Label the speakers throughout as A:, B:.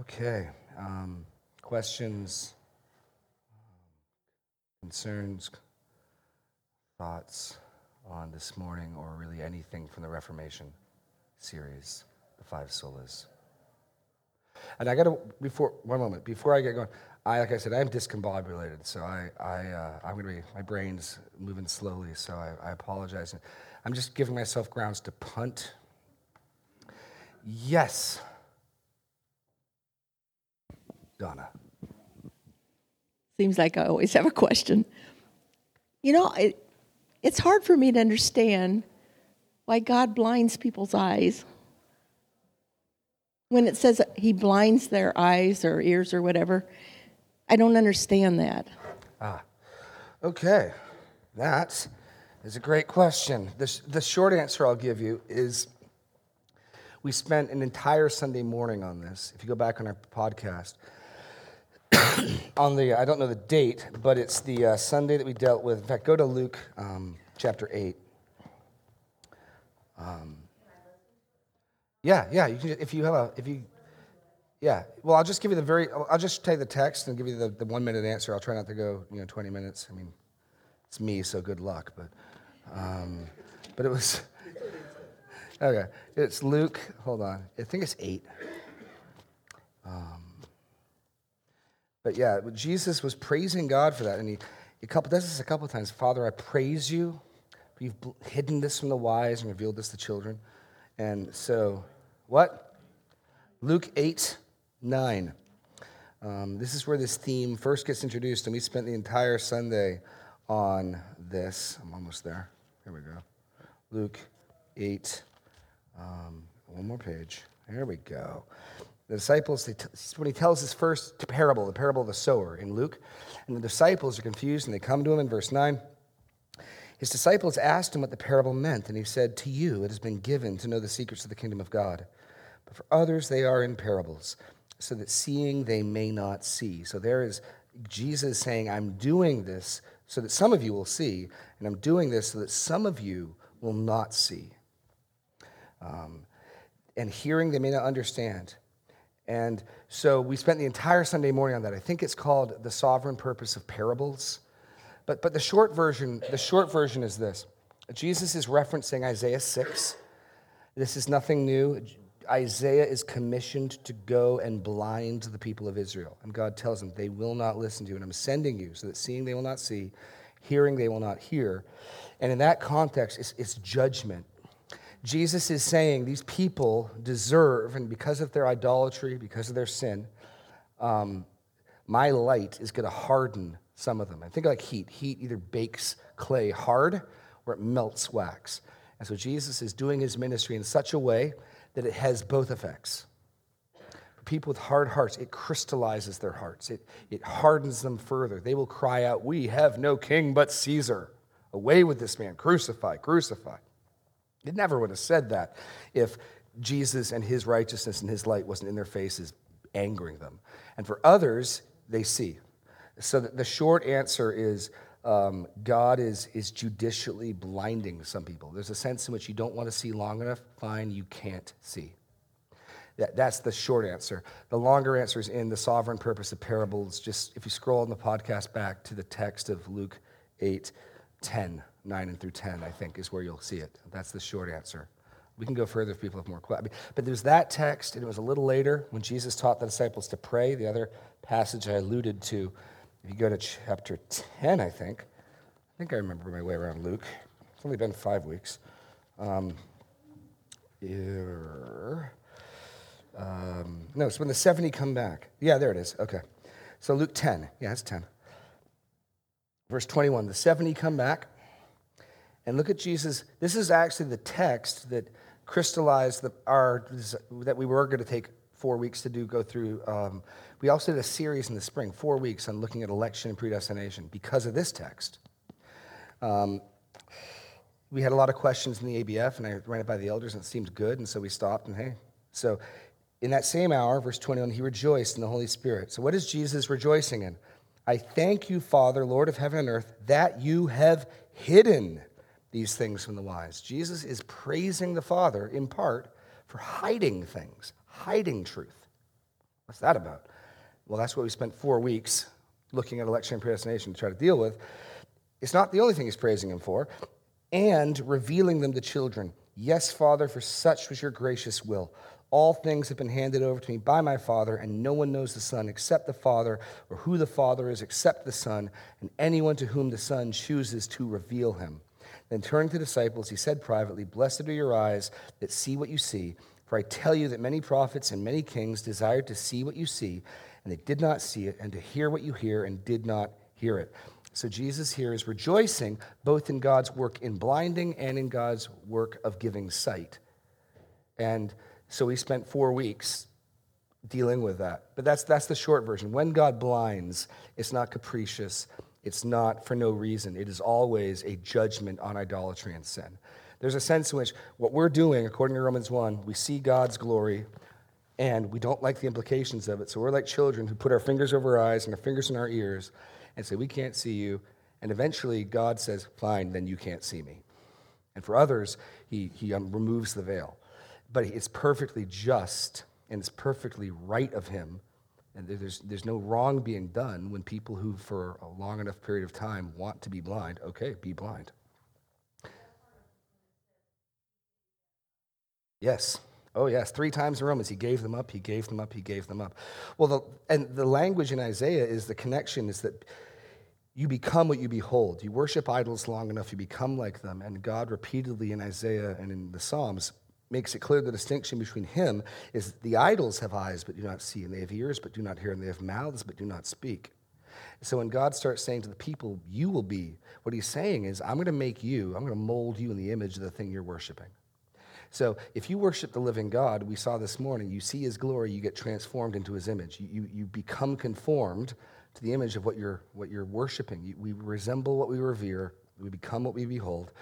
A: Okay. Um, questions, concerns, thoughts on this morning, or really anything from the Reformation series, the five solas? And I got to before one moment before I get going. I like I said, I'm discombobulated, so I, I uh, I'm gonna be my brain's moving slowly, so I, I apologize. I'm just giving myself grounds to punt. Yes. Donna.
B: Seems like I always have a question. You know, it, it's hard for me to understand why God blinds people's eyes. When it says he blinds their eyes or ears or whatever, I don't understand that.
A: Ah, okay. That is a great question. The, the short answer I'll give you is we spent an entire Sunday morning on this. If you go back on our podcast, on the, I don't know the date, but it's the uh, Sunday that we dealt with. In fact, go to Luke um, chapter 8. Um, yeah, yeah. You can, if you have a, if you, yeah. Well, I'll just give you the very, I'll just you the text and give you the, the one minute answer. I'll try not to go, you know, 20 minutes. I mean, it's me, so good luck. But, um, but it was, okay. It's Luke, hold on. I think it's 8. Um, but yeah, Jesus was praising God for that. And he, a couple, does this a couple of times. Father, I praise you. You've hidden this from the wise and revealed this to children. And so, what? Luke 8, 9. Um, this is where this theme first gets introduced, and we spent the entire Sunday on this. I'm almost there. Here we go. Luke 8, um, one more page. There we go. The disciples, t- when he tells his first parable, the parable of the sower in Luke, and the disciples are confused and they come to him in verse 9. His disciples asked him what the parable meant, and he said, To you it has been given to know the secrets of the kingdom of God, but for others they are in parables, so that seeing they may not see. So there is Jesus saying, I'm doing this so that some of you will see, and I'm doing this so that some of you will not see. Um, and hearing they may not understand. And so we spent the entire Sunday morning on that. I think it's called The Sovereign Purpose of Parables. But, but the, short version, the short version is this Jesus is referencing Isaiah 6. This is nothing new. Isaiah is commissioned to go and blind the people of Israel. And God tells them, They will not listen to you, and I'm sending you so that seeing they will not see, hearing they will not hear. And in that context, it's, it's judgment. Jesus is saying these people deserve, and because of their idolatry, because of their sin, um, my light is going to harden some of them. I think like heat. Heat either bakes clay hard or it melts wax. And so Jesus is doing his ministry in such a way that it has both effects. For people with hard hearts, it crystallizes their hearts, it, it hardens them further. They will cry out, We have no king but Caesar. Away with this man, crucify, crucify. It never would have said that if Jesus and his righteousness and his light wasn't in their faces, angering them. And for others, they see. So the short answer is um, God is, is judicially blinding some people. There's a sense in which you don't want to see long enough, fine, you can't see. That, that's the short answer. The longer answer is in the sovereign purpose of parables. Just if you scroll in the podcast back to the text of Luke 8, 10. 9 and through 10, I think, is where you'll see it. That's the short answer. We can go further if people have more questions. But there's that text, and it was a little later when Jesus taught the disciples to pray. The other passage I alluded to, if you go to chapter 10, I think, I think I remember my way around Luke. It's only been five weeks. Um, um, no, it's when the 70 come back. Yeah, there it is. Okay. So Luke 10. Yeah, it's 10. Verse 21 the 70 come back and look at Jesus. This is actually the text that crystallized the, our that we were going to take four weeks to do go through. Um, we also did a series in the spring, four weeks on looking at election and predestination because of this text. Um, we had a lot of questions in the ABF, and I ran it by the elders, and it seemed good, and so we stopped. And hey, so in that same hour, verse 21, he rejoiced in the Holy Spirit. So what is Jesus rejoicing in? I thank you, Father, Lord of heaven and earth, that you have hidden these things from the wise. Jesus is praising the Father in part for hiding things, hiding truth. What's that about? Well, that's what we spent four weeks looking at election and predestination to try to deal with. It's not the only thing he's praising him for, and revealing them to children. Yes, Father, for such was your gracious will. All things have been handed over to me by my Father, and no one knows the Son except the Father, or who the Father is except the Son, and anyone to whom the Son chooses to reveal him. Then turning to the disciples, he said privately, Blessed are your eyes that see what you see. For I tell you that many prophets and many kings desired to see what you see, and they did not see it, and to hear what you hear, and did not hear it. So Jesus here is rejoicing both in God's work in blinding and in God's work of giving sight. And so we spent four weeks dealing with that. But that's, that's the short version. When God blinds, it's not capricious, it's not for no reason. It is always a judgment on idolatry and sin. There's a sense in which what we're doing, according to Romans 1, we see God's glory and we don't like the implications of it. So we're like children who put our fingers over our eyes and our fingers in our ears and say, We can't see you. And eventually God says, Fine, then you can't see me. And for others, he, he um, removes the veil. But it's perfectly just and it's perfectly right of him. And there's, there's no wrong being done when people who, for a long enough period of time, want to be blind, okay, be blind. Yes. Oh, yes. Three times in Romans, he gave them up, he gave them up, he gave them up. Well, the, and the language in Isaiah is the connection is that you become what you behold. You worship idols long enough, you become like them. And God repeatedly in Isaiah and in the Psalms makes it clear the distinction between him is the idols have eyes but do not see, and they have ears but do not hear, and they have mouths but do not speak. So when God starts saying to the people, You will be, what he's saying is, I'm going to make you, I'm going to mold you in the image of the thing you're worshiping. So if you worship the living God, we saw this morning, you see his glory, you get transformed into his image. You, you, you become conformed to the image of what you're, what you're worshiping. You, we resemble what we revere, we become what we behold.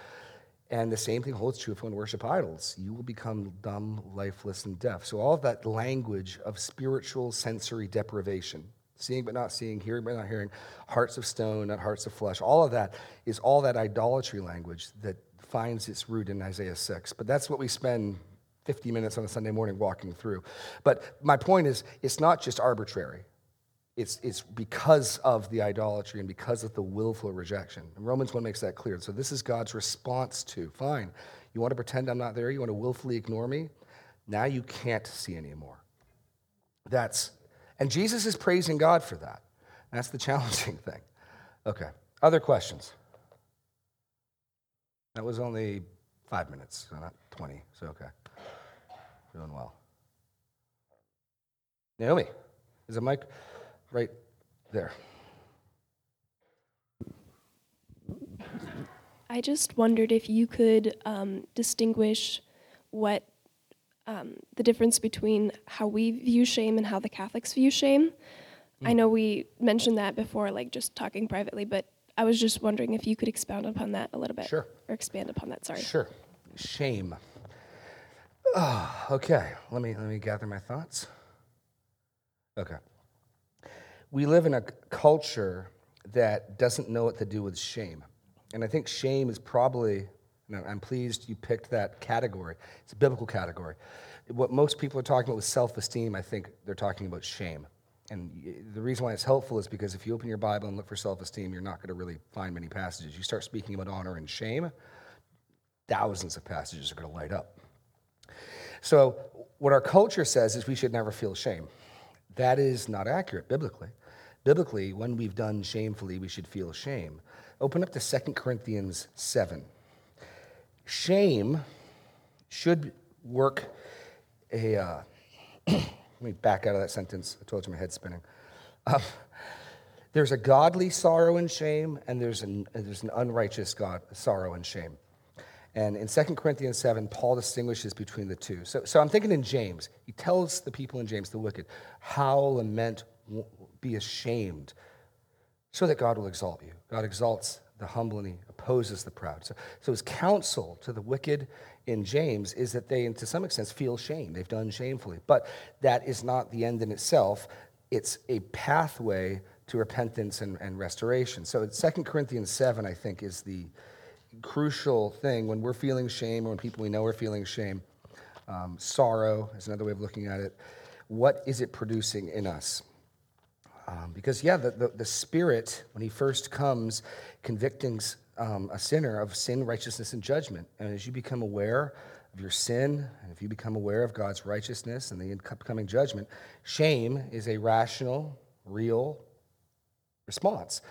A: And the same thing holds true if we worship idols. You will become dumb, lifeless, and deaf. So, all that language of spiritual sensory deprivation, seeing but not seeing, hearing but not hearing, hearts of stone, not hearts of flesh, all of that is all that idolatry language that finds its root in Isaiah 6. But that's what we spend 50 minutes on a Sunday morning walking through. But my point is, it's not just arbitrary. It's, it's because of the idolatry and because of the willful rejection. And Romans 1 makes that clear. So this is God's response to fine, you want to pretend I'm not there? You want to willfully ignore me? Now you can't see anymore. That's, and Jesus is praising God for that. That's the challenging thing. Okay, other questions? That was only five minutes, so not 20, so okay. Doing well. Naomi, is a mic? Right there.
C: I just wondered if you could um, distinguish what um, the difference between how we view shame and how the Catholics view shame. Mm. I know we mentioned that before, like just talking privately, but I was just wondering if you could expound upon that a little bit.
A: Sure.
C: Or expand upon that, sorry.
A: Sure. Shame. Oh, okay, let me, let me gather my thoughts. Okay we live in a culture that doesn't know what to do with shame. And I think shame is probably, I'm pleased you picked that category. It's a biblical category. What most people are talking about with self esteem, I think they're talking about shame. And the reason why it's helpful is because if you open your Bible and look for self esteem, you're not going to really find many passages. You start speaking about honor and shame, thousands of passages are going to light up. So, what our culture says is we should never feel shame. That is not accurate biblically. Biblically, when we've done shamefully, we should feel shame. Open up to 2 Corinthians 7. Shame should work a. Uh, let me back out of that sentence. I told you my head's spinning. Uh, there's a godly sorrow and shame, and there's an, there's an unrighteous God, sorrow and shame. And in 2 Corinthians 7, Paul distinguishes between the two. So, so I'm thinking in James, he tells the people in James, the wicked, how lament, be ashamed, so that God will exalt you. God exalts the humble and he opposes the proud. So, so his counsel to the wicked in James is that they, to some extent, feel shame. They've done shamefully. But that is not the end in itself, it's a pathway to repentance and, and restoration. So 2 Corinthians 7, I think, is the crucial thing when we're feeling shame or when people we know are feeling shame. Um, sorrow is another way of looking at it what is it producing in us? Um, because, yeah, the, the, the, Spirit, when He first comes, convicting um, a sinner of sin, righteousness, and judgment. And as you become aware of your sin, and if you become aware of God's righteousness and the upcoming judgment, shame is a rational, real response.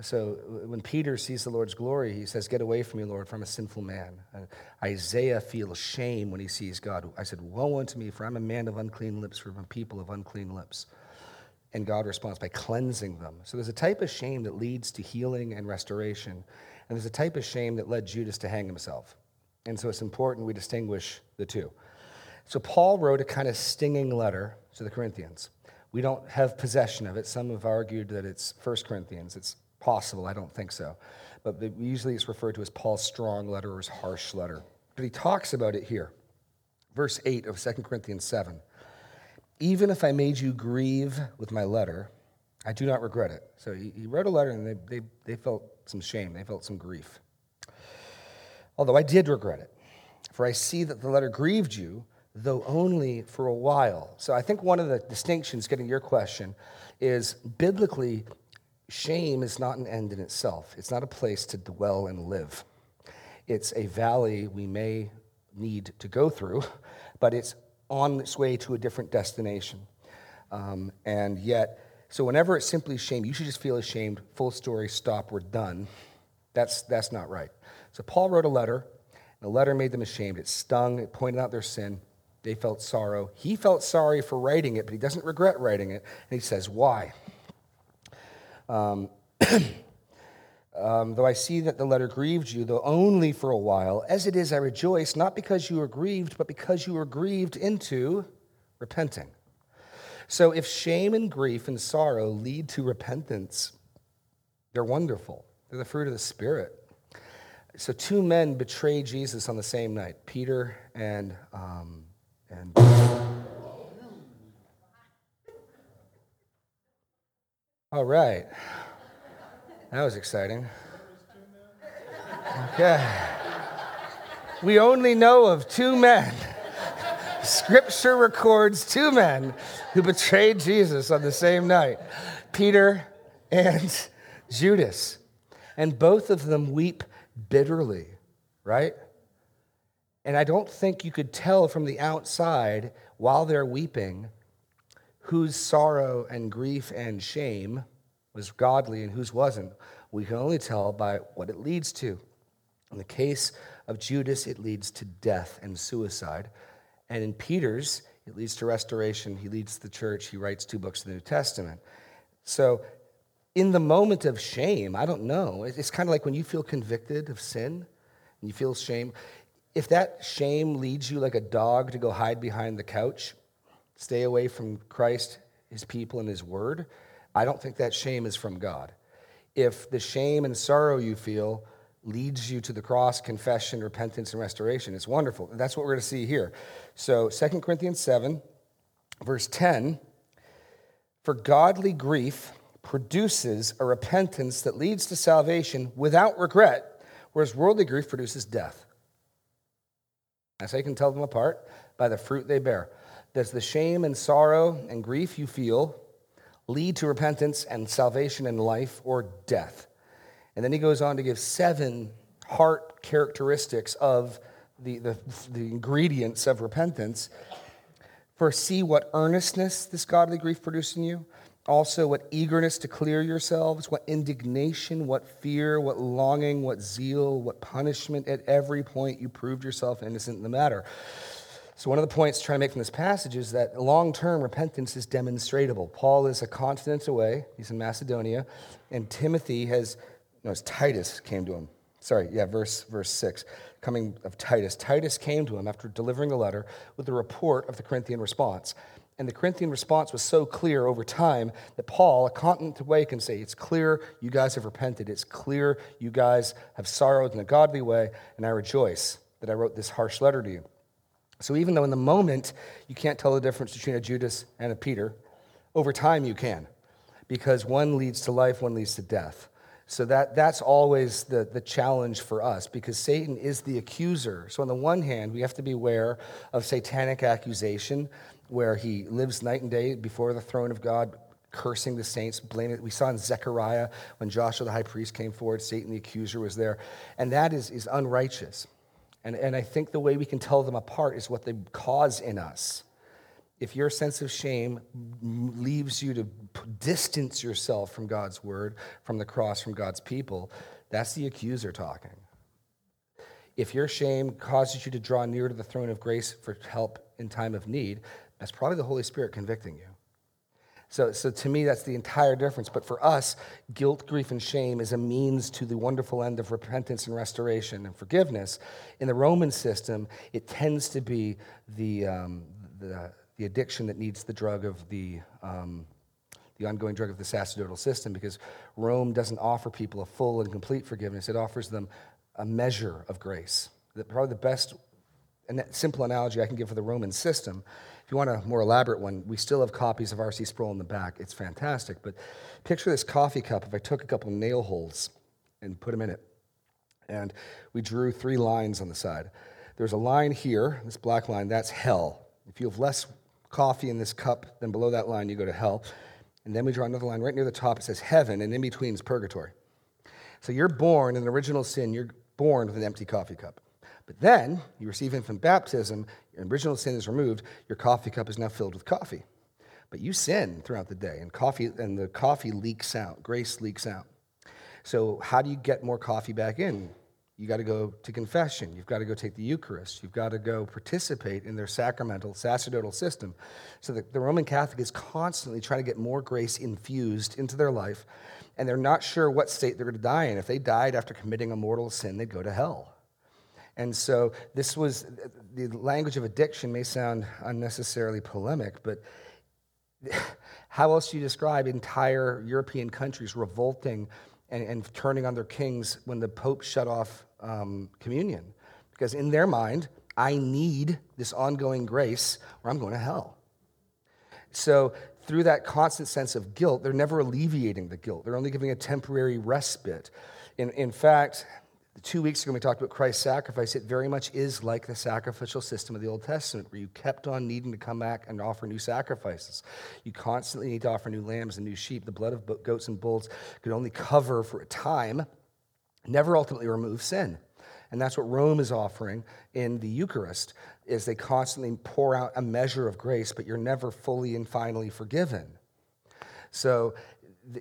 A: So when Peter sees the Lord's glory, he says, Get away from me, Lord, for I'm a sinful man. And Isaiah feels shame when he sees God. I said, Woe unto me, for I'm a man of unclean lips, from a people of unclean lips. And God responds by cleansing them. So there's a type of shame that leads to healing and restoration. And there's a type of shame that led Judas to hang himself. And so it's important we distinguish the two. So Paul wrote a kind of stinging letter to the Corinthians. We don't have possession of it. Some have argued that it's 1 Corinthians. It's possible. I don't think so. But usually it's referred to as Paul's strong letter or his harsh letter. But he talks about it here. Verse 8 of 2 Corinthians 7. Even if I made you grieve with my letter, I do not regret it. So he, he wrote a letter and they, they, they felt some shame, they felt some grief. Although I did regret it, for I see that the letter grieved you, though only for a while. So I think one of the distinctions, getting your question, is biblically, shame is not an end in itself. It's not a place to dwell and live. It's a valley we may need to go through, but it's on its way to a different destination. Um, and yet, so whenever it's simply shame, you should just feel ashamed, full story, stop, we're done. That's, that's not right. So Paul wrote a letter, and the letter made them ashamed. It stung, it pointed out their sin. They felt sorrow. He felt sorry for writing it, but he doesn't regret writing it. And he says, Why? Um, um, though I see that the letter grieved you, though only for a while, as it is, I rejoice, not because you were grieved, but because you were grieved into repenting. So if shame and grief and sorrow lead to repentance, they're wonderful. They're the fruit of the Spirit. So two men betrayed Jesus on the same night, Peter and um, and. All right. That was exciting. Okay. We only know of two men. Scripture records two men who betrayed Jesus on the same night Peter and Judas. And both of them weep bitterly, right? And I don't think you could tell from the outside while they're weeping whose sorrow and grief and shame was godly and whose wasn't. We can only tell by what it leads to. In the case of Judas, it leads to death and suicide. And in Peter's, it leads to restoration. He leads the church. He writes two books of the New Testament. So, in the moment of shame, I don't know. It's kind of like when you feel convicted of sin and you feel shame. If that shame leads you like a dog to go hide behind the couch, stay away from Christ, his people, and his word, I don't think that shame is from God. If the shame and sorrow you feel leads you to the cross, confession, repentance, and restoration. It's wonderful. That's what we're going to see here. So, 2 Corinthians 7, verse 10 For godly grief produces a repentance that leads to salvation without regret, whereas worldly grief produces death. How you can tell them apart by the fruit they bear. Does the shame and sorrow and grief you feel lead to repentance and salvation and life or death? And then he goes on to give seven heart characteristics of the, the, the ingredients of repentance. First, see what earnestness this godly grief produced in you. Also, what eagerness to clear yourselves, what indignation, what fear, what longing, what zeal, what punishment. At every point, you proved yourself innocent in the matter. So, one of the points to try to make from this passage is that long term repentance is demonstratable. Paul is a continent away, he's in Macedonia, and Timothy has no, it's Titus came to him. Sorry, yeah, verse, verse 6. Coming of Titus. Titus came to him after delivering the letter with the report of the Corinthian response. And the Corinthian response was so clear over time that Paul, a continent away, can say, It's clear you guys have repented. It's clear you guys have sorrowed in a godly way, and I rejoice that I wrote this harsh letter to you. So even though in the moment you can't tell the difference between a Judas and a Peter, over time you can, because one leads to life, one leads to death. So that, that's always the, the challenge for us because Satan is the accuser. So, on the one hand, we have to be aware of satanic accusation where he lives night and day before the throne of God, cursing the saints, blaming. We saw in Zechariah when Joshua the high priest came forward, Satan the accuser was there. And that is, is unrighteous. And, and I think the way we can tell them apart is what they cause in us if your sense of shame leaves you to distance yourself from God's word, from the cross, from God's people, that's the accuser talking. If your shame causes you to draw near to the throne of grace for help in time of need, that's probably the Holy Spirit convicting you. So, so to me, that's the entire difference. But for us, guilt, grief, and shame is a means to the wonderful end of repentance and restoration and forgiveness. In the Roman system, it tends to be the, um, the, the addiction that needs the drug of the, um, the ongoing drug of the sacerdotal system because Rome doesn't offer people a full and complete forgiveness. It offers them a measure of grace. The, probably the best and simple analogy I can give for the Roman system. If you want a more elaborate one, we still have copies of R.C. Sproul in the back. It's fantastic. But picture this coffee cup if I took a couple nail holes and put them in it. And we drew three lines on the side. There's a line here, this black line, that's hell. If you have less coffee in this cup, then below that line you go to hell. And then we draw another line right near the top. It says heaven, and in between is purgatory. So you're born in original sin. You're born with an empty coffee cup. But then you receive infant baptism. Your original sin is removed. Your coffee cup is now filled with coffee. But you sin throughout the day, and coffee and the coffee leaks out. Grace leaks out. So how do you get more coffee back in? you got to go to confession. You've got to go take the Eucharist. You've got to go participate in their sacramental, sacerdotal system. So the, the Roman Catholic is constantly trying to get more grace infused into their life, and they're not sure what state they're going to die in. If they died after committing a mortal sin, they'd go to hell. And so this was the language of addiction may sound unnecessarily polemic, but how else do you describe entire European countries revolting and, and turning on their kings when the Pope shut off um, communion because in their mind, I need this ongoing grace or I'm going to hell. So, through that constant sense of guilt, they're never alleviating the guilt. They're only giving a temporary respite. In, in fact, two weeks ago, we talked about Christ's sacrifice. It very much is like the sacrificial system of the Old Testament, where you kept on needing to come back and offer new sacrifices. You constantly need to offer new lambs and new sheep. The blood of goats and bulls could only cover for a time never ultimately remove sin. And that's what Rome is offering in the Eucharist is they constantly pour out a measure of grace, but you're never fully and finally forgiven. So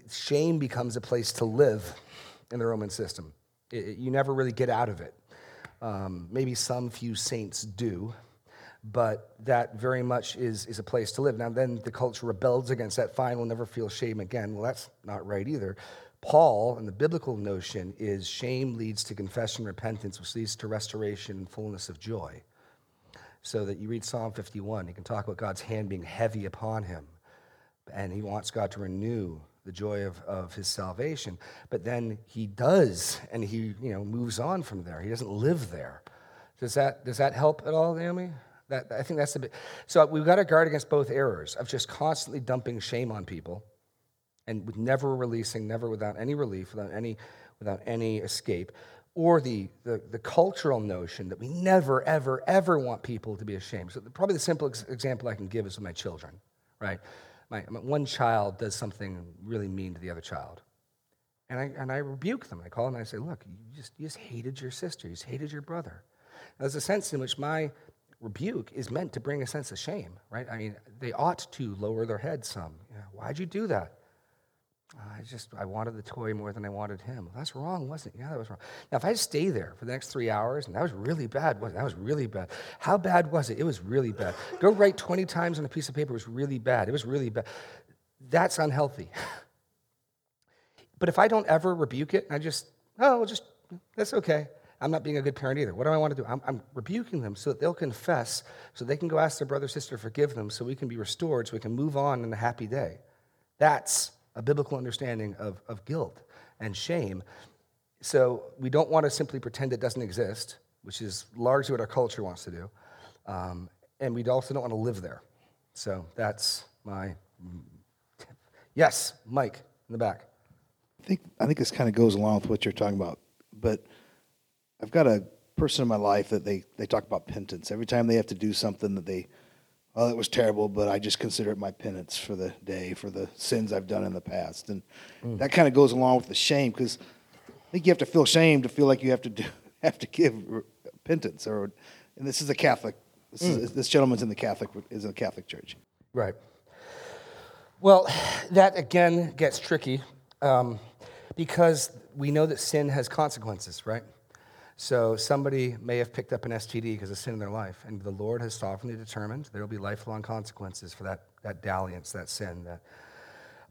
A: shame becomes a place to live in the Roman system. It, you never really get out of it. Um, maybe some few saints do, but that very much is, is a place to live. Now, then the culture rebels against that. Fine, we'll never feel shame again. Well, that's not right either. Paul and the biblical notion is shame leads to confession, repentance, which leads to restoration and fullness of joy. So that you read Psalm 51, you can talk about God's hand being heavy upon him, and he wants God to renew the joy of, of his salvation. But then he does, and he you know moves on from there. He doesn't live there. Does that does that help at all, Naomi? That, I think that's a bit. So we've got to guard against both errors of just constantly dumping shame on people and with never releasing, never without any relief, without any, without any escape, or the, the, the cultural notion that we never, ever, ever want people to be ashamed. So, probably the simplest example I can give is with my children, right? My, my, one child does something really mean to the other child. And I, and I rebuke them. I call them and I say, Look, you just, you just hated your sister, you just hated your brother. Now, there's a sense in which my rebuke is meant to bring a sense of shame, right? I mean, they ought to lower their head some. You know, Why'd you do that? I just, I wanted the toy more than I wanted him. That's wrong, wasn't it? Yeah, that was wrong. Now, if I stay there for the next three hours, and that was really bad, wasn't it? That was really bad. How bad was it? It was really bad. Go write 20 times on a piece of paper. It was really bad. It was really bad. That's unhealthy. But if I don't ever rebuke it, I just, oh, just, that's okay. I'm not being a good parent either. What do I want to do? I'm, I'm, rebuking them so that they'll confess, so they can go ask their brother, sister to forgive them, so we can be restored, so we can move on in a happy day. That's a biblical understanding of, of guilt and shame. So we don't want to simply pretend it doesn't exist, which is largely what our culture wants to do. Um, and we also don't want to live there. So that's my. Yes, Mike in the back.
D: I think I think this kind of goes along with what you're talking about. But I've got a person in my life that they they talk about penance every time they have to do something that they oh it was terrible, but I just consider it my penance for the day for the sins I've done in the past, and that kind of goes along with the shame because I think you have to feel shame to feel like you have to do have to give penance or and this is a Catholic. This, is, this gentleman's in the Catholic is in the Catholic Church.
A: Right. Well, that again gets tricky um, because we know that sin has consequences, right? So somebody may have picked up an STD because of sin in their life, and the Lord has sovereignly determined there will be lifelong consequences for that, that dalliance, that sin. That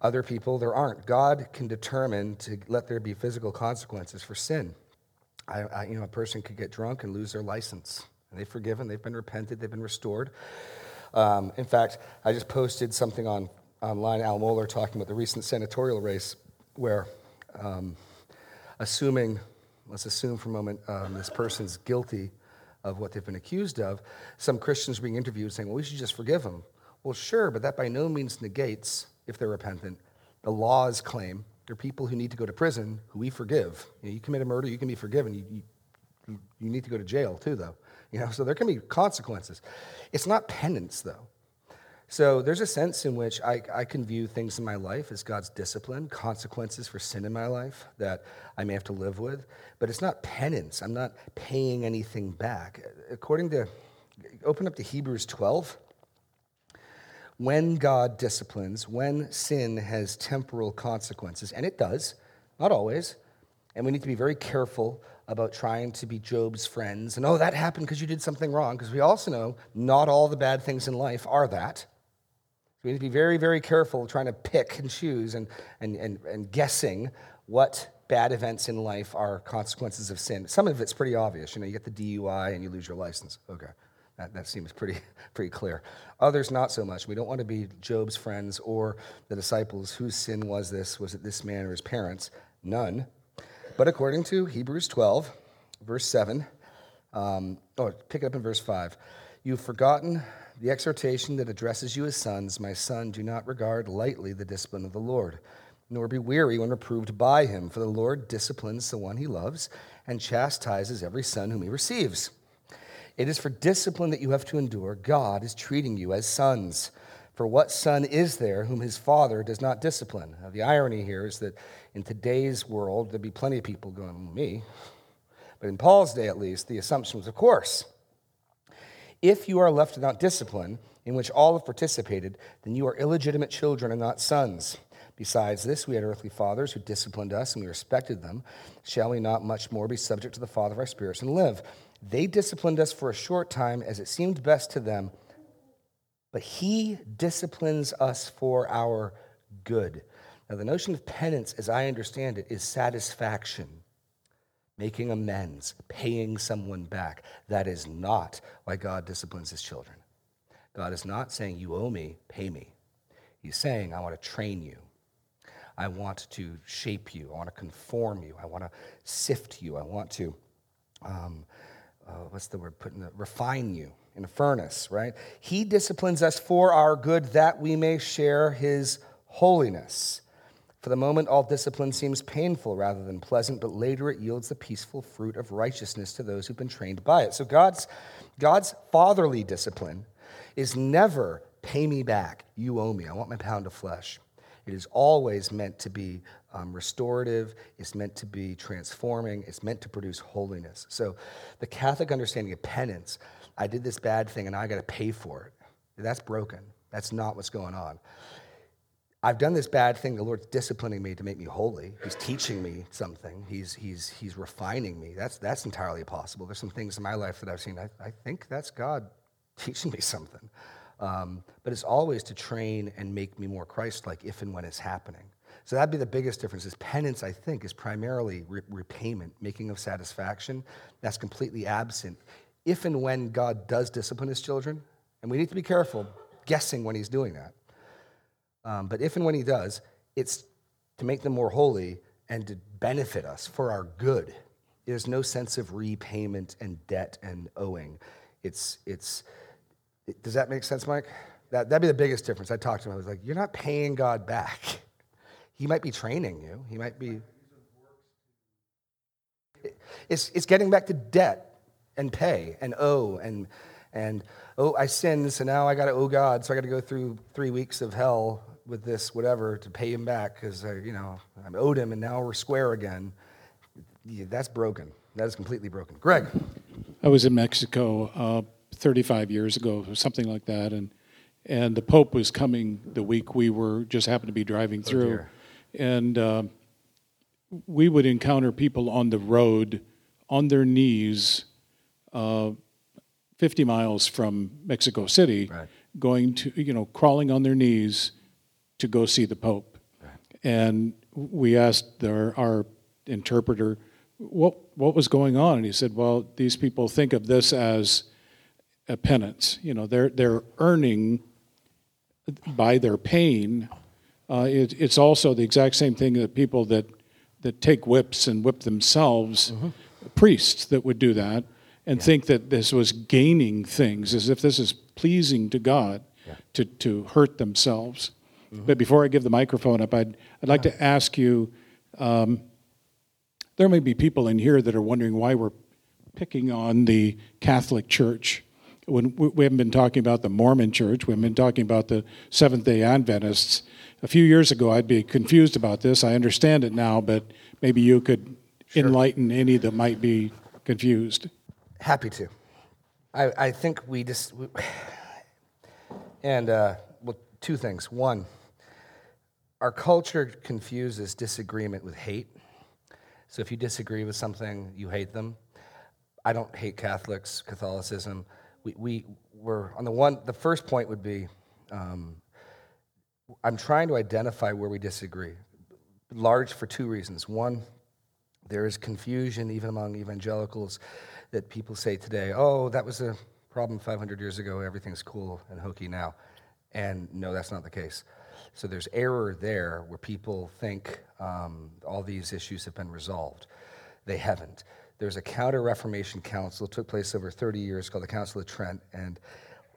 A: other people, there aren't. God can determine to let there be physical consequences for sin. I, I, you know, a person could get drunk and lose their license. And they've forgiven, they've been repented, they've been restored. Um, in fact, I just posted something on online, Al Mohler talking about the recent senatorial race, where um, assuming, let's assume for a moment, um, this person's guilty of what they've been accused of, some Christians being interviewed saying, well, we should just forgive them. Well, sure, but that by no means negates, if they're repentant, the law's claim. There are people who need to go to prison who we forgive. You, know, you commit a murder, you can be forgiven. You, you, you need to go to jail too, though. You know, so there can be consequences. It's not penance, though. So there's a sense in which I, I can view things in my life as God's discipline, consequences for sin in my life that I may have to live with. But it's not penance. I'm not paying anything back. According to, open up to Hebrews 12. When God disciplines, when sin has temporal consequences, and it does, not always, and we need to be very careful about trying to be Job's friends. And oh, that happened because you did something wrong, because we also know not all the bad things in life are that. We need to be very, very careful trying to pick and choose and, and, and, and guessing what bad events in life are consequences of sin. Some of it's pretty obvious. You know, you get the DUI and you lose your license. Okay. That, that seems pretty, pretty clear. Others, not so much. We don't want to be Job's friends or the disciples. Whose sin was this? Was it this man or his parents? None. But according to Hebrews 12, verse 7, um, oh, pick it up in verse 5. You've forgotten the exhortation that addresses you as sons. My son, do not regard lightly the discipline of the Lord, nor be weary when reproved by him. For the Lord disciplines the one he loves and chastises every son whom he receives. It is for discipline that you have to endure. God is treating you as sons. For what son is there whom his father does not discipline? Now, the irony here is that in today's world, there'd be plenty of people going, me. But in Paul's day, at least, the assumption was, of course. If you are left without discipline, in which all have participated, then you are illegitimate children and not sons. Besides this, we had earthly fathers who disciplined us and we respected them. Shall we not much more be subject to the Father of our spirits and live? They disciplined us for a short time as it seemed best to them, but He disciplines us for our good. Now, the notion of penance, as I understand it, is satisfaction, making amends, paying someone back. That is not why God disciplines His children. God is not saying, You owe me, pay me. He's saying, I want to train you. I want to shape you. I want to conform you. I want to sift you. I want to, um, uh, what's the word? Put in the, refine you in a furnace, right? He disciplines us for our good that we may share his holiness. For the moment, all discipline seems painful rather than pleasant, but later it yields the peaceful fruit of righteousness to those who've been trained by it. So God's, God's fatherly discipline is never pay me back, you owe me, I want my pound of flesh. It is always meant to be um, restorative, it's meant to be transforming, it's meant to produce holiness. So, the Catholic understanding of penance, I did this bad thing and I got to pay for it, that's broken. That's not what's going on. I've done this bad thing. The Lord's disciplining me to make me holy. He's teaching me something. He's, he's, he's refining me. That's, that's entirely possible. There's some things in my life that I've seen. I, I think that's God teaching me something. Um, but it's always to train and make me more Christ-like if and when it's happening. So that'd be the biggest difference. Is penance, I think, is primarily re- repayment, making of satisfaction. That's completely absent if and when God does discipline His children, and we need to be careful guessing when He's doing that. Um, but if and when He does, it's to make them more holy and to benefit us for our good. There's no sense of repayment and debt and owing. It's it's does that make sense, Mike? That, that'd be the biggest difference. I talked to him. I was like, You're not paying God back. He might be training you. He might be. It's, it's getting back to debt and pay and owe and, and oh, I sinned, so now I got to owe God, so I got to go through three weeks of hell with this whatever to pay him back because, you know, I'm owed him and now we're square again. Yeah, that's broken. That is completely broken. Greg.
E: I was in Mexico uh, 35 years ago, or something like that, and and the Pope was coming the week we were just happened to be driving through,
A: dear.
E: and uh, we would encounter people on the road on their knees, uh, 50 miles from Mexico City,
A: Right.
E: going to you know crawling on their knees to go see the Pope, and we asked their, our interpreter what what was going on, and he said, "Well, these people think of this as a penance. You know, they're they're earning by their pain. Uh, it, it's also the exact same thing that people that that take whips and whip themselves, priests that would do that, and think that this was gaining things, as if this is pleasing to God, to to hurt themselves." But before I give the microphone up, I'd I'd like to ask you. Um, there may be people in here that are wondering why we're picking on the Catholic Church. When we haven't been talking about the Mormon Church, we've been talking about the Seventh Day Adventists. A few years ago, I'd be confused about this. I understand it now, but maybe you could enlighten any that might be confused.
A: Happy to. I, I think we just, we, and uh, two things. One, our culture confuses disagreement with hate. So if you disagree with something, you hate them. I don't hate Catholics, Catholicism. We, we were on the one, the first point would be um, I'm trying to identify where we disagree, large for two reasons. One, there is confusion even among evangelicals that people say today, oh, that was a problem 500 years ago, everything's cool and hokey now. And no, that's not the case. So there's error there where people think um, all these issues have been resolved. They haven't. There's a Counter Reformation Council, that took place over 30 years, called the Council of Trent. And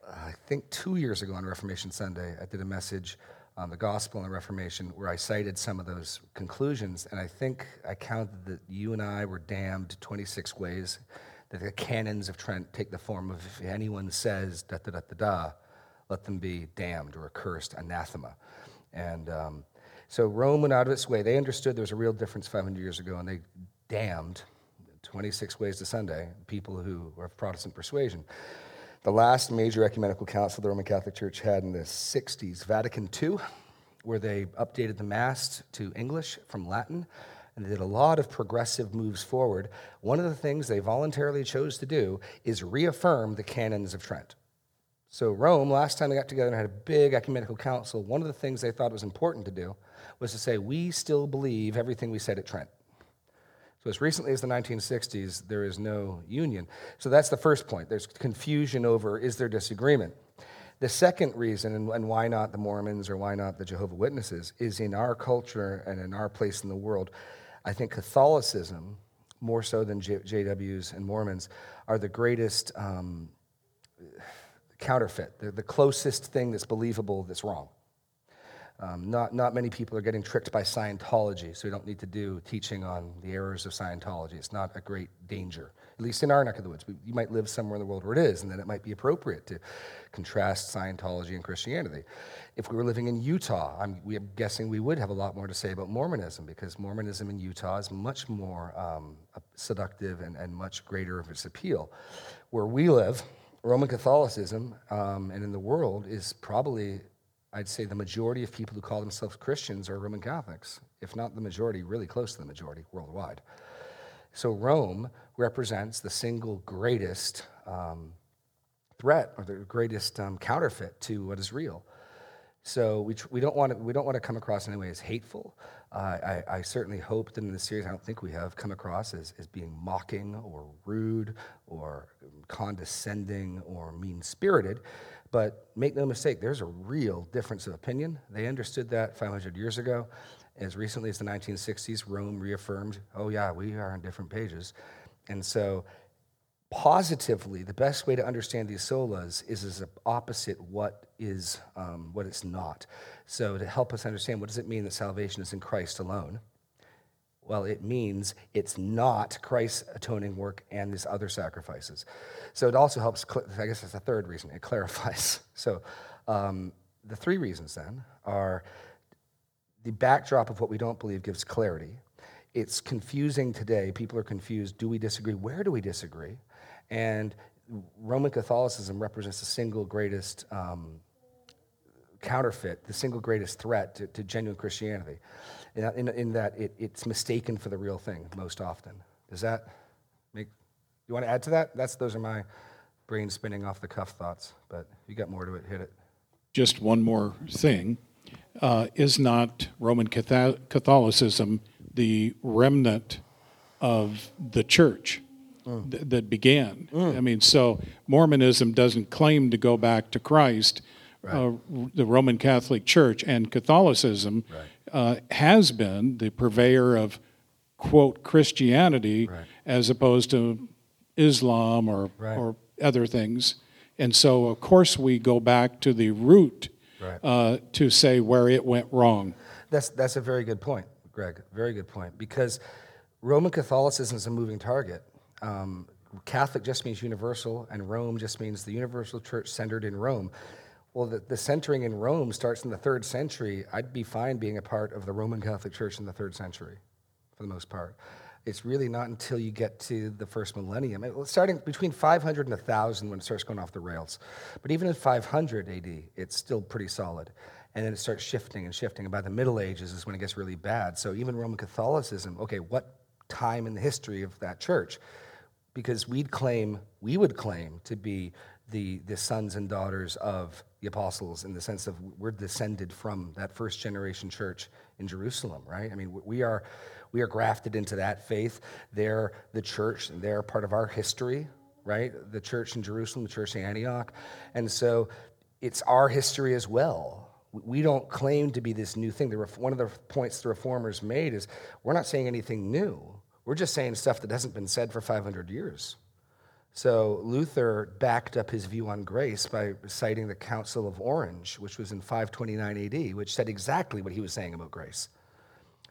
A: uh, I think two years ago on Reformation Sunday, I did a message on the gospel and the Reformation where I cited some of those conclusions. And I think I counted that you and I were damned 26 ways, that the canons of Trent take the form of if anyone says da da da da da, let them be damned or accursed, anathema. And um, so Rome went out of its way. They understood there was a real difference 500 years ago, and they damned 26 ways to Sunday people who were of Protestant persuasion. The last major ecumenical council the Roman Catholic Church had in the 60s, Vatican II, where they updated the Mass to English from Latin, and they did a lot of progressive moves forward. One of the things they voluntarily chose to do is reaffirm the canons of Trent. So, Rome, last time they got together and had a big ecumenical council, one of the things they thought was important to do was to say, we still believe everything we said at Trent. So, as recently as the 1960s, there is no union. So, that's the first point. There's confusion over is there disagreement. The second reason, and, why not the Mormons or why not the Jehovah Witnesses, is in our culture and in our place in the world, I think Catholicism, more so than J- JWs and Mormons, are the greatest um, counterfeit, the, the closest thing that's believable that's wrong. Um, not, not many people are getting tricked by Scientology, so we don't need to do teaching on the errors of Scientology. It's not a great danger, at least in our neck of the woods. We, you might live somewhere in the world where it is, and then it might be appropriate to contrast Scientology and Christianity. If we were living in Utah, I'm we are guessing we would have a lot more to say about Mormonism because Mormonism in Utah is much more um, seductive and, and much greater of its appeal. Where we live, Roman Catholicism um, and in the world is probably I'd say the majority of people who call themselves Christians are Roman Catholics, if not the majority, really close to the majority worldwide. So Rome represents the single greatest um, threat or the greatest um, counterfeit to what is real. So we, tr- we don't want to we don't want to come across in any way as hateful. I, I certainly hope that in this series, I don't think we have come across as, as being mocking or rude or condescending or mean spirited. But make no mistake, there's a real difference of opinion. They understood that 500 years ago. As recently as the 1960s, Rome reaffirmed, oh, yeah, we are on different pages. And so positively, the best way to understand these solas is as opposite what is um, what it's not. So to help us understand, what does it mean that salvation is in Christ alone? Well, it means it's not Christ's atoning work and these other sacrifices. So it also helps, I guess that's the third reason, it clarifies. So um, the three reasons then are the backdrop of what we don't believe gives clarity. It's confusing today. People are confused. Do we disagree? Where do we disagree? And Roman Catholicism represents the single greatest um, counterfeit, the single greatest threat to, to genuine Christianity, in, in, in that it, it's mistaken for the real thing most often. Does that make, you want to add to that? That's, those are my brain spinning off the cuff thoughts, but you got more to it, hit it.
E: Just one more thing. Uh, is not Roman Catholicism the remnant of the church th- that began? I mean, so Mormonism doesn't claim to go back to Christ. Uh, the Roman Catholic Church and Catholicism uh, has been the purveyor of, quote, Christianity as opposed to Islam or,
A: Right.
E: or other things. And so, of course, we go back to the root
A: Right.
E: uh, to say where it went wrong.
A: That's, that's a very good point, Greg. Very good point. Because Roman Catholicism is a moving target. Um, Catholic just means universal, and Rome just means the universal church centered in Rome. Well, the, the centering in Rome starts in the third century. I'd be fine being a part of the Roman Catholic Church in the third century, for the most part. It's really not until you get to the first millennium, it- starting between 500 and 1000 when it starts going off the rails. But even in 500 AD, it's still pretty solid. And then it starts shifting and shifting. By the Middle Ages is when it gets really bad. So even Roman Catholicism, okay, what time in the history of that church? Because we'd claim, we would claim to be the, the sons and daughters of the apostles in the sense of we're descended from that first generation church in Jerusalem, right? I mean, we are, we are grafted into that faith. They're the church, and they're part of our history, right? The church in Jerusalem, the church in Antioch. And so it's our history as well. We don't claim to be this new thing. One of the points the reformers made is we're not saying anything new. We're just saying stuff that hasn't been said for 500 years. So Luther backed up his view on grace by citing the Council of Orange, which was in 529 AD, which said exactly what he was saying about grace.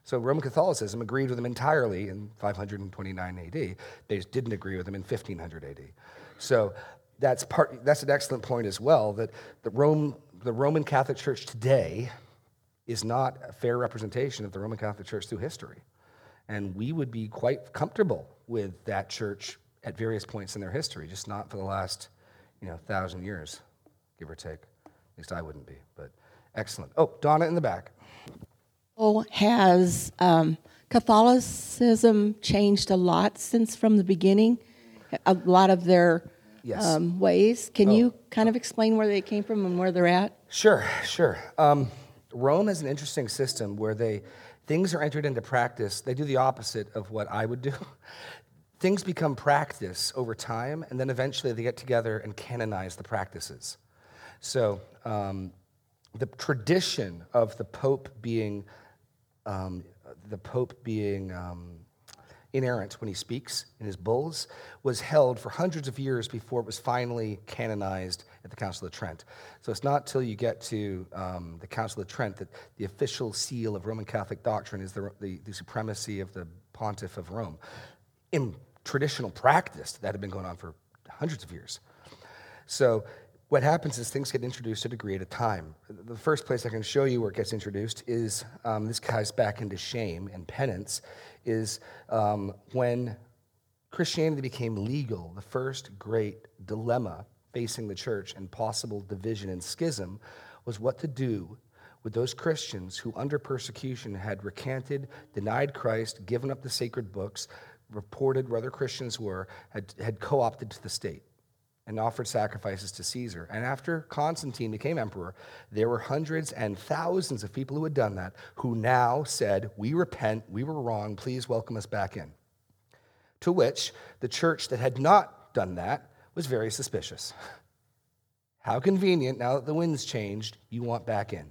A: So Roman Catholicism agreed with him entirely in 529 AD. They didn't agree with him in 1500 AD. So that's part. That's an excellent point as well. That the Rome, the Roman Catholic Church today, is not a fair representation of the Roman Catholic Church through history, and we would be quite comfortable with that church at various points in their history, just not for the last, you know, thousand years, give or take. At least I wouldn't be. But excellent. Oh, Donna in the back.
B: Oh, has um, Catholicism changed a lot since from the beginning? A lot of their
A: Yes.
B: um, ways. Can you kind of explain where they came from and where they're at?
A: Sure, sure. Um, Rome has an interesting system where they things are entered into practice. They do the opposite of what I would do. things become practice over time, and then eventually they get together and canonize the practices. So um, the tradition of the Pope being um, the Pope being um, inerrant when he speaks in his bulls was held for hundreds of years before it was finally canonized at the Council of Trent. So it's not till you get to um, the Council of Trent that the official seal of Roman Catholic doctrine is the, the, the supremacy of the pontiff of Rome. In traditional practice, that had been going on for hundreds of years. So what happens is things get introduced a degree at a time. The first place I can show you where it gets introduced is um, this ties back into shame and penance. Is um, when Christianity became legal, the first great dilemma facing the church and possible division and schism was what to do with those Christians who, under persecution, had recanted, denied Christ, given up the sacred books, reported where other Christians were, had, had co opted to the state and offered sacrifices to Caesar. And after Constantine became emperor, there were hundreds and thousands of people who had done that who now said, We repent, we were wrong, please welcome us back in. To which the church that had not done that was very suspicious. How convenient, now that the wind's changed, you want back in.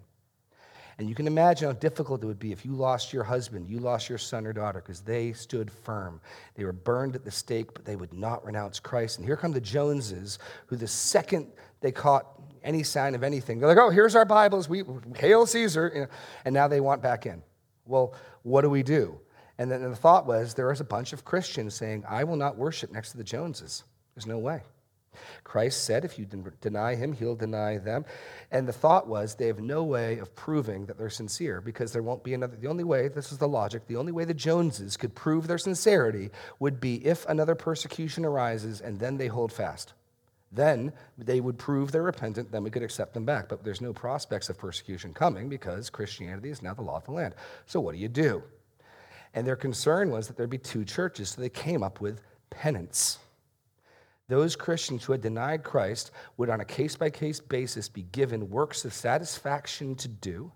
A: And you can imagine how difficult it would be if you lost your husband, you lost your son or daughter, because they stood firm. They were burned at the stake, but they would not renounce Christ. And here come the Joneses, who the second they caught any sign of anything, they're like, oh, here's our Bibles, we hail Caesar, and now they want back in. Well, what do we do? And then the thought was there was a bunch of Christians saying, I will not worship next to the Joneses. There's no way. Christ said, if you deny him, he'll deny them. And the thought was they have no way of proving that they're sincere because there won't be another. The only way, this is the logic, the only way the Joneses could prove their sincerity would be if another persecution arises and then they hold fast. Then they would prove they're repentant, then we could accept them back. But there's no prospects of persecution coming because Christianity is now the law of the land. So what do you do? And their concern was that there'd be two churches, so they came up with penance. Those Christians who had denied Christ would, on a case by case basis, be given works of satisfaction to do,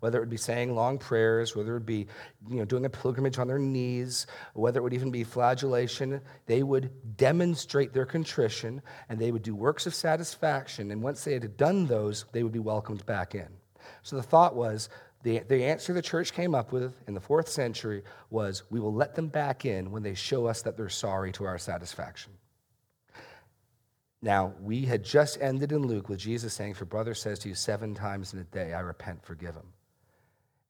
A: whether it would be saying long prayers, whether it would be you know, doing a pilgrimage on their knees, whether it would even be flagellation. They would demonstrate their contrition and they would do works of satisfaction. And once they had done those, they would be welcomed back in. So the thought was the, the answer the church came up with in the fourth century was we will let them back in when they show us that they're sorry to our satisfaction. Now, we had just ended in Luke with Jesus saying, If your brother says to you seven times in a day, I repent, forgive him.